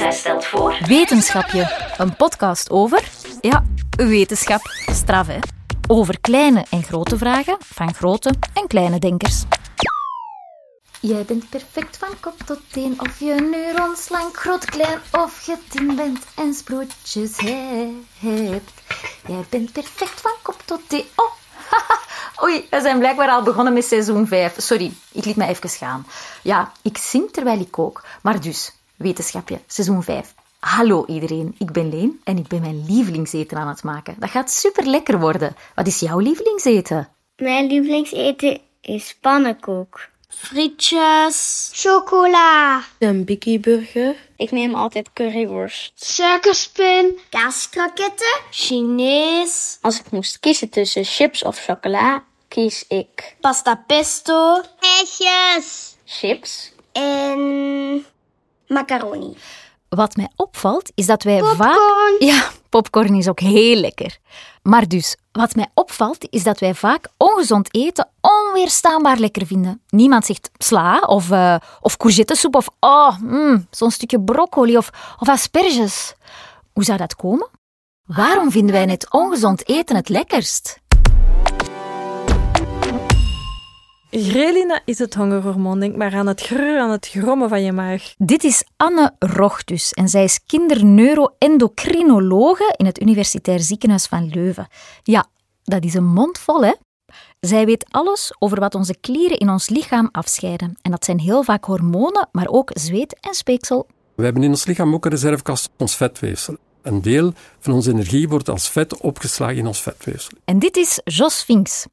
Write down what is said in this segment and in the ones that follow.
Zij stelt voor. Wetenschapje, een podcast over, ja, wetenschap, straf hè. Over kleine en grote vragen van grote en kleine denkers. Jij bent perfect van kop tot teen, of je nu rondslang, groot, klein of je tien bent en sproetjes hebt. Jij bent perfect van kop tot teen. Oh, Oei, we zijn blijkbaar al begonnen met seizoen 5. Sorry, ik liet me even gaan. Ja, ik zing terwijl ik kook. Maar dus, wetenschapje, seizoen 5. Hallo iedereen, ik ben Leen en ik ben mijn lievelingseten aan het maken. Dat gaat super lekker worden. Wat is jouw lievelingseten? Mijn lievelingseten is pannenkoek. Frietjes. Chocola. Een biggie-burger. Ik neem altijd curryworst. Suikerspin. Kaaskraketten. Chinees. Als ik moest kiezen tussen chips of chocola, kies ik Pasta pesto. Eitjes. chips. En macaroni. Wat mij opvalt, is dat wij Popcorn. vaak... Ja, popcorn is ook heel lekker. Maar dus, wat mij opvalt, is dat wij vaak ongezond eten onweerstaanbaar lekker vinden. Niemand zegt sla of, eh of courgettesoep of oh, mm, zo'n stukje broccoli of, of asperges. Hoe zou dat komen? Waarom vinden wij het ongezond eten het lekkerst? Grelina is het hongerhormoon. Denk maar aan het grrr, aan het grommen van je maag. Dit is Anne Rochtus en zij is kinderneuroendocrinologe in het Universitair Ziekenhuis van Leuven. Ja, dat is een mond vol, hè? Zij weet alles over wat onze klieren in ons lichaam afscheiden. En dat zijn heel vaak hormonen, maar ook zweet en speeksel. We hebben in ons lichaam ook een reservekast, ons vetweefsel. Een deel van onze energie wordt als vet opgeslagen in ons vetweefsel. En dit is Jos Finks.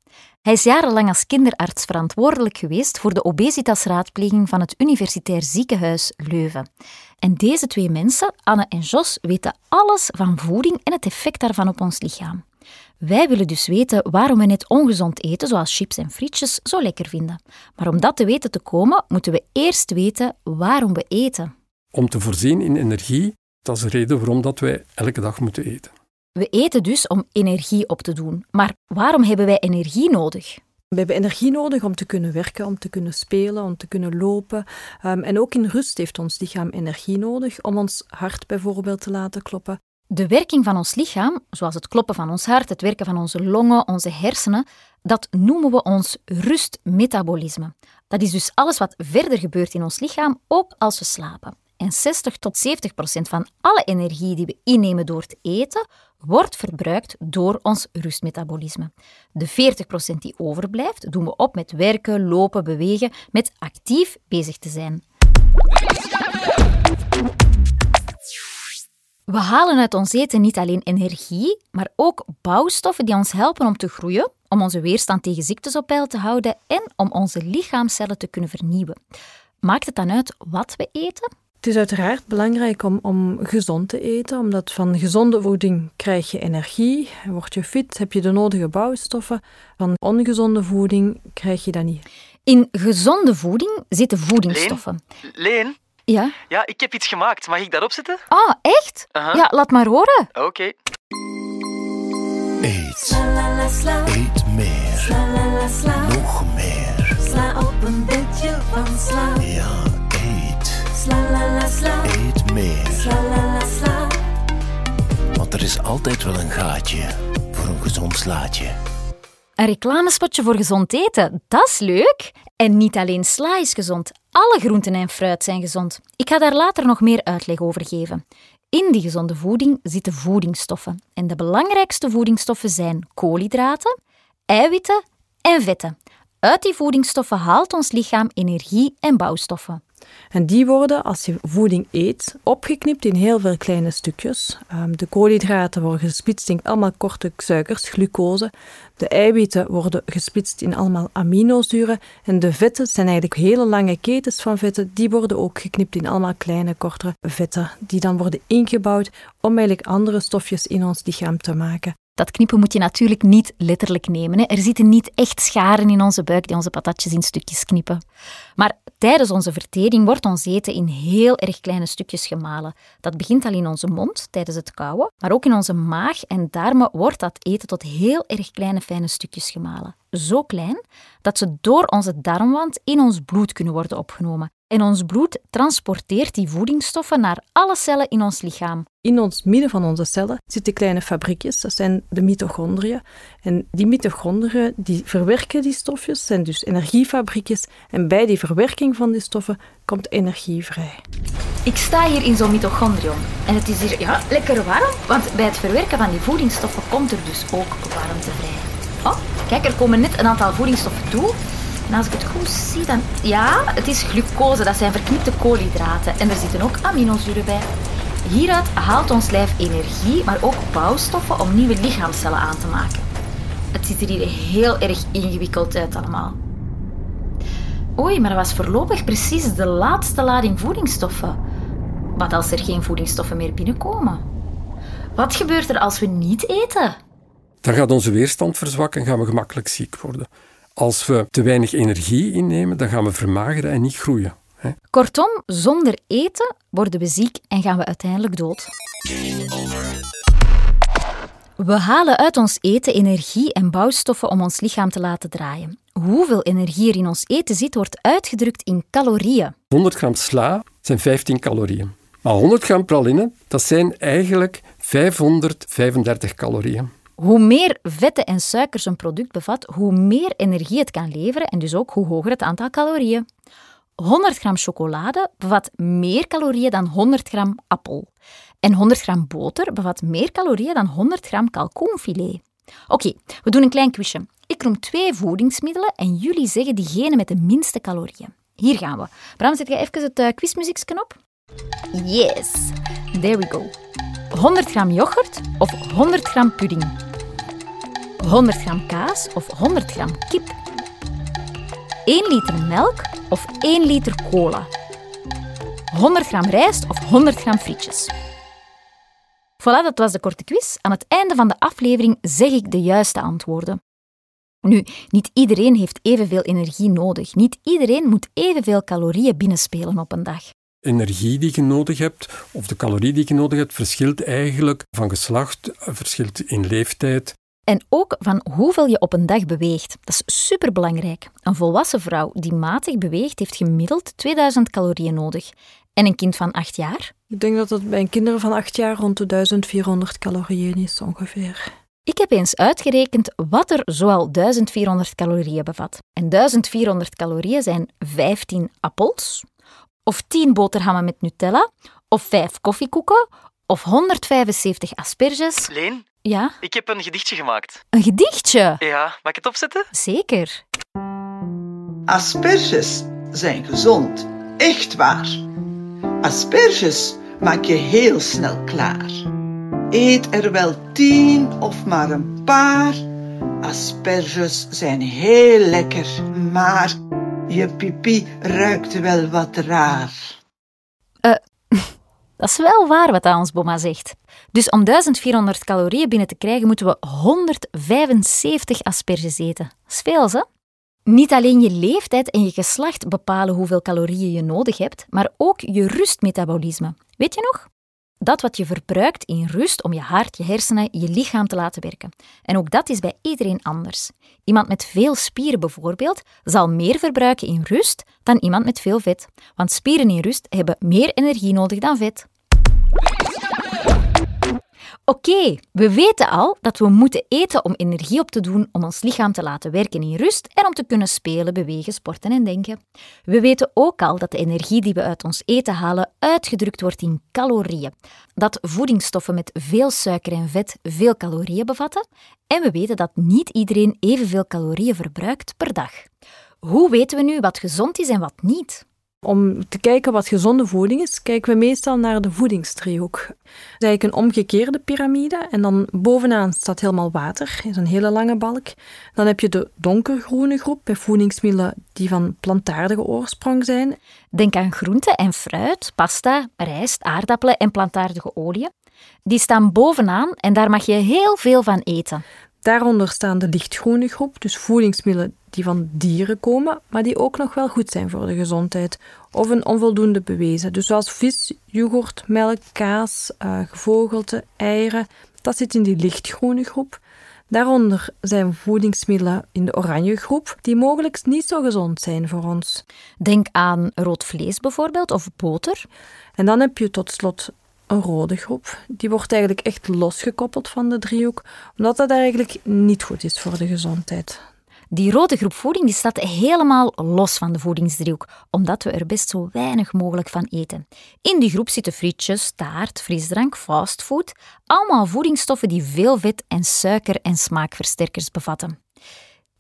Hij is jarenlang als kinderarts verantwoordelijk geweest voor de obesitasraadpleging van het Universitair Ziekenhuis Leuven. En deze twee mensen, Anne en Jos, weten alles van voeding en het effect daarvan op ons lichaam. Wij willen dus weten waarom we net ongezond eten, zoals chips en frietjes, zo lekker vinden. Maar om dat te weten te komen, moeten we eerst weten waarom we eten. Om te voorzien in energie, dat is de reden waarom dat wij elke dag moeten eten. We eten dus om energie op te doen. Maar waarom hebben wij energie nodig? We hebben energie nodig om te kunnen werken, om te kunnen spelen, om te kunnen lopen. Ehm, en ook in rust heeft ons lichaam energie nodig om ons hart bijvoorbeeld te laten kloppen. De werking van ons lichaam, zoals het kloppen van ons hart, het werken van onze longen, onze hersenen, dat noemen we ons rustmetabolisme. Dat is dus alles wat verder gebeurt in ons lichaam, ook als we slapen. En 60 tot 70 procent van alle energie die we innemen door te eten, wordt verbruikt door ons rustmetabolisme. De 40 procent die overblijft, doen we op met werken, lopen, bewegen, met actief bezig te zijn. We halen uit ons eten niet alleen energie, maar ook bouwstoffen die ons helpen om te groeien, om onze weerstand tegen ziektes op peil te houden en om onze lichaamcellen te kunnen vernieuwen. Maakt het dan uit wat we eten? Het is uiteraard belangrijk om, om gezond te eten, omdat van gezonde voeding krijg je energie, word je fit, heb je de nodige bouwstoffen. Van ongezonde voeding krijg je dat niet. In gezonde voeding zitten voedingsstoffen. Leen, Ja? ja, ik heb iets gemaakt. Mag ik daarop zitten? Ah, echt? Ja, laat maar horen. Oké. Eet. Eet meer. Nog meer. Sla op een beetje van sla. Ja, eet. Sla la la sla. Eet meer. Sla la la sla. Want er is altijd wel een gaatje voor een gezond slaatje. Een reclamespotje voor gezond eten, dat is leuk. En niet alleen sla is gezond, alle groenten en fruit zijn gezond. Ik ga daar later nog meer uitleg over geven. In die gezonde voeding zitten voedingsstoffen. En de belangrijkste voedingsstoffen zijn koolhydraten, eiwitten en vetten. Uit die voedingsstoffen haalt ons lichaam energie en bouwstoffen. En die worden, als je voeding eet, opgeknipt in heel veel kleine stukjes. Ehm, De koolhydraten worden gesplitst in allemaal korte suikers, glucose. De eiwitten worden gesplitst in allemaal aminozuren. En de vetten zijn eigenlijk hele lange ketens van vetten. Die worden ook geknipt in allemaal kleine, kortere vetten. Die dan worden ingebouwd om eigenlijk andere stofjes in ons lichaam te maken. Dat knippen moet je natuurlijk niet letterlijk nemen. Hè. Er zitten niet echt scharen in onze buik die onze patatjes in stukjes knippen. Maar tijdens onze vertering wordt ons eten in heel erg kleine stukjes gemalen. Dat begint al in onze mond tijdens het kauwen, maar ook in onze maag en darmen wordt dat eten tot heel erg kleine fijne stukjes gemalen. Zo klein dat ze door onze darmwand in ons bloed kunnen worden opgenomen. En ons bloed transporteert die voedingsstoffen naar alle cellen in ons lichaam. In ons midden van onze cellen zitten kleine fabriekjes, dat zijn de mitochondriën. En die mitochondriën die verwerken die stofjes, zijn dus energiefabriekjes. En bij die verwerking van die stoffen komt energie vrij. Ik sta hier in zo'n mitochondrion en het is hier ja, lekker warm, want bij het verwerken van die voedingsstoffen komt er dus ook warmte vrij. Oh, kijk, er komen net een aantal voedingsstoffen toe. En als ik het goed zie, dan... Ja, het is glucose, dat zijn verknipte koolhydraten. En er zitten ook aminozuren bij. Hieruit haalt ons lijf energie, maar ook bouwstoffen om nieuwe lichaamcellen aan te maken. Het ziet er hier heel erg ingewikkeld uit allemaal. Oei, maar dat was voorlopig precies de laatste lading voedingsstoffen. Wat als er geen voedingsstoffen meer binnenkomen? Wat gebeurt er als we niet eten? Dan gaat onze weerstand verzwakken en gaan we gemakkelijk ziek worden. Als we te weinig energie innemen, dan gaan we vermageren en niet groeien. Hè? Kortom, zonder eten worden we ziek en gaan we uiteindelijk dood. We halen uit ons eten energie en bouwstoffen om ons lichaam te laten draaien. Hoeveel energie er in ons eten zit, wordt uitgedrukt in calorieën. 100 gram sla zijn 15 calorieën. Maar 100 gram praline, dat zijn eigenlijk 535 calorieën. Hoe meer vetten en suikers een product bevat, hoe meer energie het kan leveren en dus ook hoe hoger het aantal calorieën. 100 gram chocolade bevat meer calorieën dan 100 gram appel. En 100 gram boter bevat meer calorieën dan 100 gram kalkoenfilet. Oké, we doen een klein quizje. Ik noem twee voedingsmiddelen en jullie zeggen diegene met de minste calorieën. Hier gaan we. Bram, zet jij even het uh, quizmuziekje op? Yes, there we go. 100 gram yoghurt of 100 gram pudding? 100 gram kaas of 100 gram kip? 1 liter melk of 1 liter cola? 100 gram rijst of 100 gram frietjes? Voilà, dat was de korte quiz. Aan het einde van de aflevering zeg ik de juiste antwoorden. Nu, niet iedereen heeft evenveel energie nodig. Niet iedereen moet evenveel calorieën binnenspelen op een dag. Energie die je nodig hebt, of de calorie die je nodig hebt, verschilt eigenlijk van geslacht, verschilt in leeftijd. En ook van hoeveel je op een dag beweegt. Dat is superbelangrijk. Een volwassen vrouw die matig beweegt, heeft gemiddeld 2000 calorieën nodig. En een kind van 8 jaar? Ik denk dat het bij een kinderen van 8 jaar rond de 1400 calorieën is ongeveer. Ik heb eens uitgerekend wat er zoal 1400 calorieën bevat. En 1400 calorieën zijn 15 appels, of 10 boterhammen met Nutella, of 5 koffiekoeken, of 175 asperges. Leen, Ja, ik heb een gedichtje gemaakt. een gedichtje. Ja, mag ik het opzetten? Zeker. Asperges zijn gezond, echt waar. Asperges maak je heel snel klaar. Eet er wel tien of maar een paar. Asperges zijn heel lekker, maar je pipi ruikt wel wat raar. Dat is wel waar wat ons Boma zegt. Dus om 1400 calorieën binnen te krijgen, moeten we 175 asperges eten. Dat is veel, hè? Niet alleen je leeftijd en je geslacht bepalen hoeveel calorieën je nodig hebt, maar ook je rustmetabolisme. Weet je nog? Dat wat je verbruikt in rust om je hart, je hersenen, je lichaam te laten werken. En ook dat is bij iedereen anders. Iemand met veel spieren bijvoorbeeld zal meer verbruiken in rust dan iemand met veel vet. Want spieren in rust hebben meer energie nodig dan vet. Oké, we weten al dat we moeten eten om energie op te doen, om ons lichaam te laten werken in rust en om te kunnen spelen, bewegen, sporten en denken. We weten ook al dat de energie die we uit ons eten halen uitgedrukt wordt in calorieën. Dat voedingsstoffen met veel suiker en vet veel calorieën bevatten. En we weten dat niet iedereen evenveel calorieën verbruikt per dag. Hoe weten we nu wat gezond is en wat niet? Om te kijken wat gezonde voeding is, kijken we meestal naar de voedingsdriehoek. Het is eigenlijk een omgekeerde piramide en dan bovenaan staat helemaal water, is een hele lange balk. Dan heb je de donkergroene groep met voedingsmiddelen die van plantaardige oorsprong zijn. Denk aan groenten en fruit, pasta, rijst, aardappelen en plantaardige oliën. Die staan bovenaan en daar mag je heel veel van eten. Daaronder staan de lichtgroene groep, dus voedingsmiddelen die van dieren komen, maar die ook nog wel goed zijn voor de gezondheid. Of een onvoldoende bewezen. Dus zoals vis, yoghurt, melk, kaas, uh, gevogelte, eieren. Dat zit in die lichtgroene groep. Daaronder zijn voedingsmiddelen in de oranje groep die mogelijk niet zo gezond zijn voor ons. Denk aan rood vlees bijvoorbeeld of boter. En dan heb je tot slot een rode groep. Die wordt eigenlijk echt losgekoppeld van de driehoek, omdat dat eigenlijk niet goed is voor de gezondheid. Die rode groep voeding die staat helemaal los van de voedingsdriehoek, omdat we er best zo weinig mogelijk van eten. In die groep zitten frietjes, taart, frisdrank, fastfood, allemaal voedingsstoffen die veel vet en suiker en smaakversterkers bevatten.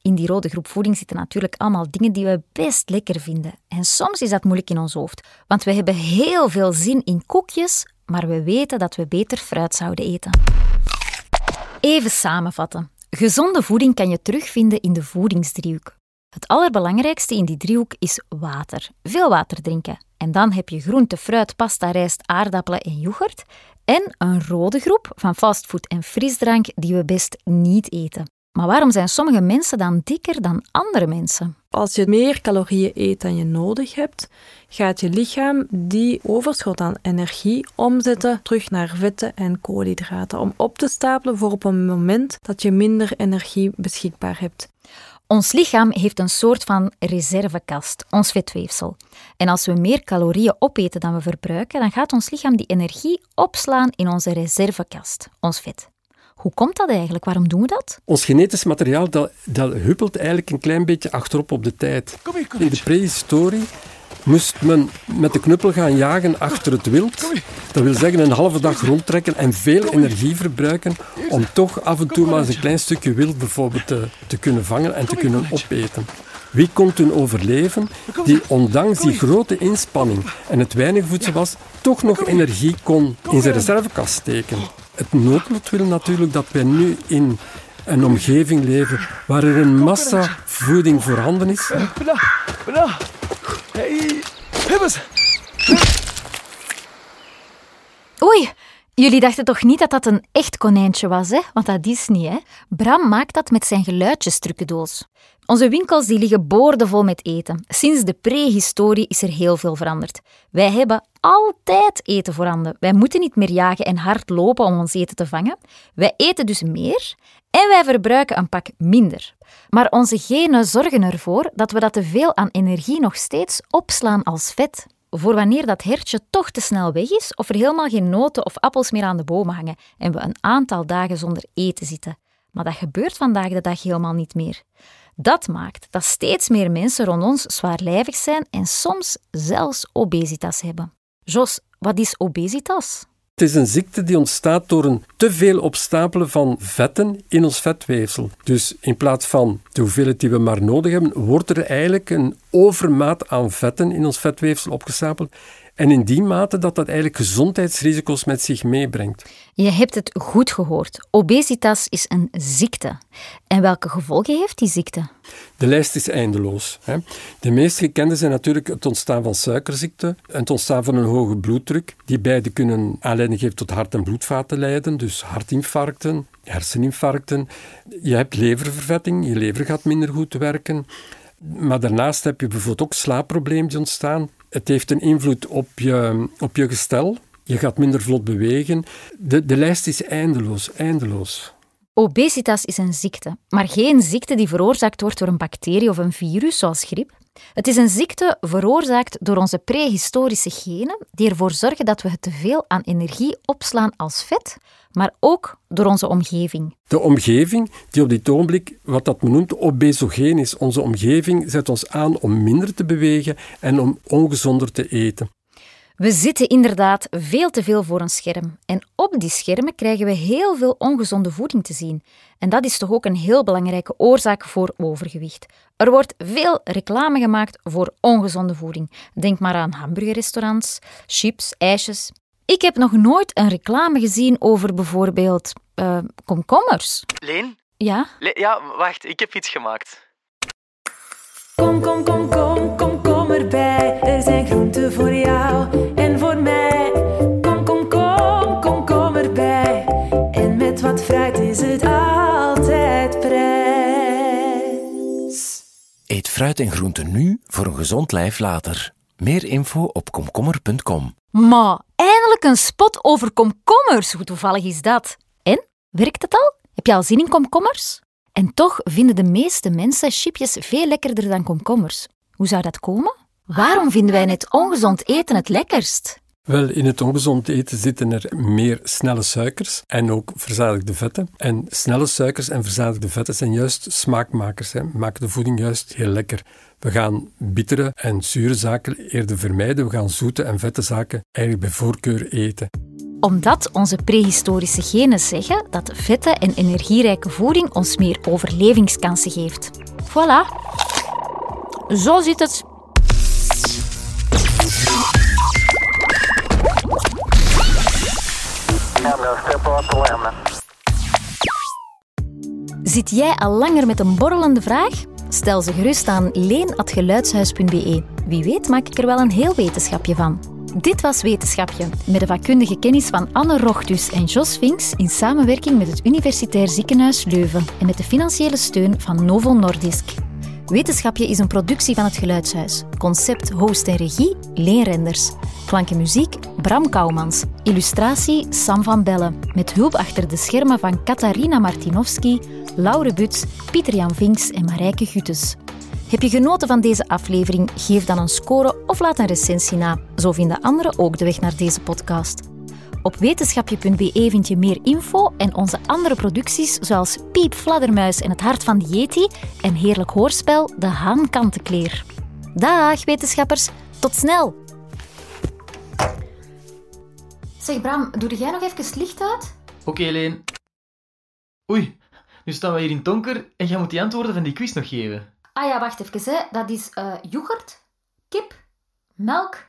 In die rode groep voeding zitten natuurlijk allemaal dingen die we best lekker vinden. En soms is dat moeilijk in ons hoofd, want we hebben heel veel zin in koekjes, maar we weten dat we beter fruit zouden eten. Even samenvatten. Gezonde voeding kan je terugvinden in de voedingsdriehoek. Het allerbelangrijkste in die driehoek is water. Veel water drinken. En dan heb je groente, fruit, pasta, rijst, aardappelen en yoghurt. En een rode groep van fastfood en frisdrank die we best niet eten. Maar waarom zijn sommige mensen dan dikker dan andere mensen? Als je meer calorieën eet dan je nodig hebt, gaat je lichaam die overschot aan energie omzetten terug naar vetten en koolhydraten om op te stapelen voor op een moment dat je minder energie beschikbaar hebt. Ons lichaam heeft een soort van reservekast, ons vetweefsel. En als we meer calorieën opeten dan we verbruiken, dan gaat ons lichaam die energie opslaan in onze reservekast, ons vet. Hoe komt dat eigenlijk? Waarom doen we dat? Ons genetisch materiaal dat, dat huppelt eigenlijk een klein beetje achterop op de tijd. In de prehistorie moest men met de knuppel gaan jagen achter het wild. Dat wil zeggen een halve dag rondtrekken en veel energie verbruiken om toch af en toe maar eens een klein stukje wild bijvoorbeeld te, te kunnen vangen en te kunnen opeten. Wie kon toen overleven? Die ondanks die grote inspanning en het weinig voedsel was, toch nog energie kon in zijn reservekast steken? Het noodlot wil natuurlijk dat wij nu in een omgeving leven waar er een massa voeding voorhanden is. Hey, Hibbes! Oei, jullie dachten toch niet dat dat een echt konijntje was, hè? Want dat is niet, hè? Bram maakt dat met zijn geluidjestrucendoos. Onze winkels die liggen boordevol met eten. Sinds de prehistorie is er heel veel veranderd. Wij hebben altijd eten voorhanden. Wij moeten niet meer jagen en hard lopen om ons eten te vangen. Wij eten dus meer en wij verbruiken een pak minder. Maar onze genen zorgen ervoor dat we dat te veel aan energie nog steeds opslaan als vet. Voor wanneer dat hertje toch te snel weg is of er helemaal geen noten of appels meer aan de bomen hangen en we een aantal dagen zonder eten zitten. Maar dat gebeurt vandaag de dag helemaal niet meer. Dat maakt dat steeds meer mensen rond ons zwaarlijvig zijn en soms zelfs obesitas hebben. Jos, wat is obesitas? Het is een ziekte die ontstaat door een te veel opstapelen van vetten in ons vetweefsel. Dus in plaats van de hoeveelheid die we maar nodig hebben, wordt er eigenlijk een overmaat aan vetten in ons vetweefsel opgestapeld. En in die mate dat dat eigenlijk gezondheidsrisico's met zich meebrengt. Je hebt het goed gehoord. Obesitas is een ziekte. En welke gevolgen heeft die ziekte? De lijst is eindeloos. Hè. De meest gekende zijn natuurlijk het ontstaan van suikerziekte en het ontstaan van een hoge bloeddruk. Die beide kunnen aanleiding geven tot hart- en bloedvaten lijden, dus hartinfarcten, herseninfarcten. Je hebt leververvetting, je lever gaat minder goed werken. Maar daarnaast heb je bijvoorbeeld ook slaapproblemen die ontstaan. Het heeft een invloed op je, op je gestel. Je gaat minder vlot bewegen. De, de lijst is eindeloos, eindeloos. Obesitas is een ziekte, maar geen ziekte die veroorzaakt wordt door een bacterie of een virus, zoals griep. Het is een ziekte veroorzaakt door onze prehistorische genen, die ervoor zorgen dat we te veel aan energie opslaan als vet, maar ook door onze omgeving. De omgeving, die op dit ogenblik, wat dat noemt, obesogeen is. Onze omgeving zet ons aan om minder te bewegen en om ongezonder te eten. We zitten inderdaad veel te veel voor een scherm. En op die schermen krijgen we heel veel ongezonde voeding te zien. En dat is toch ook een heel belangrijke oorzaak voor overgewicht. Er wordt veel reclame gemaakt voor ongezonde voeding. Denk maar aan hamburgerrestaurants, chips, ijsjes. Ik heb nog nooit een reclame gezien over bijvoorbeeld uh, komkommers. Leen? Ja? Le ja, wacht, ik heb iets gemaakt. Kom, kom, kom, kom, kom, fruit en groenten nu voor een gezond lijf later. Meer info op komkommer.com. Maar eindelijk een spot over komkommers. Hoe toevallig is dat? En? Werkt het al? Heb je al zin in komkommers? En toch vinden de meeste mensen chipjes veel lekkerder dan komkommers. Hoe zou dat komen? Waarom vinden wij het ongezond eten het lekkerst? Wel, in het ongezond eten zitten er meer snelle suikers en ook verzadigde vetten. En snelle suikers en verzadigde vetten zijn juist smaakmakers, hè, maken de voeding juist heel lekker. We gaan bittere en zure zaken eerder vermijden. We gaan zoete en vette zaken eigenlijk bij voorkeur eten omdat onze prehistorische genen zeggen dat vette en energierijke voeding ons meer overlevingskansen geeft. Voilà. Zo zit het. Zit jij al langer met een borrelende vraag? Stel ze gerust aan leen.geluidshuis.be. Wie weet maak ik er wel een heel wetenschapje van. Dit was Wetenschapje, met de vakkundige kennis van Anne Rochtus en Jos Vinks in samenwerking met het Universitair Ziekenhuis Leuven en met de financiële steun van Novo Nordisk. Wetenschapje is een productie van het Geluidshuis. Concept, host en regie, Leen Renders. Klank en muziek, Bram Kouwmans. Illustratie, Sam van Bellen. Met hulp achter de schermen van Katarina Martinovski, Laure Buts, Pieter-Jan Vinks en Marijke Gutes. Heb je genoten van deze aflevering? Geef dan een score of laat een recensie na. Zo vinden anderen ook de weg naar deze podcast. Op wetenschapje.be vind je meer info en onze andere producties zoals Piep, Fladdermuis en Het Hart van de Yeti en heerlijk hoorspel De Haankantenkleer. Dag wetenschappers, tot snel! Zeg Bram, doe jij nog even het licht uit? Oké, okay, Leen. Oei, nu staan we hier in het donker en jij moet die antwoorden van die quiz nog geven. Ah ja, wacht even. Hè. Dat is uh, yoghurt, kip, melk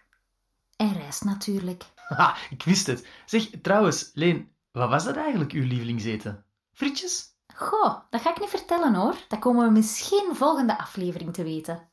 en rijst natuurlijk. Ha, ik wist het. Zeg, trouwens, Leen, wat was dat eigenlijk, uw lievelingseten? Frietjes? Goh, dat ga ik niet vertellen hoor. Dat komen we misschien volgende aflevering te weten.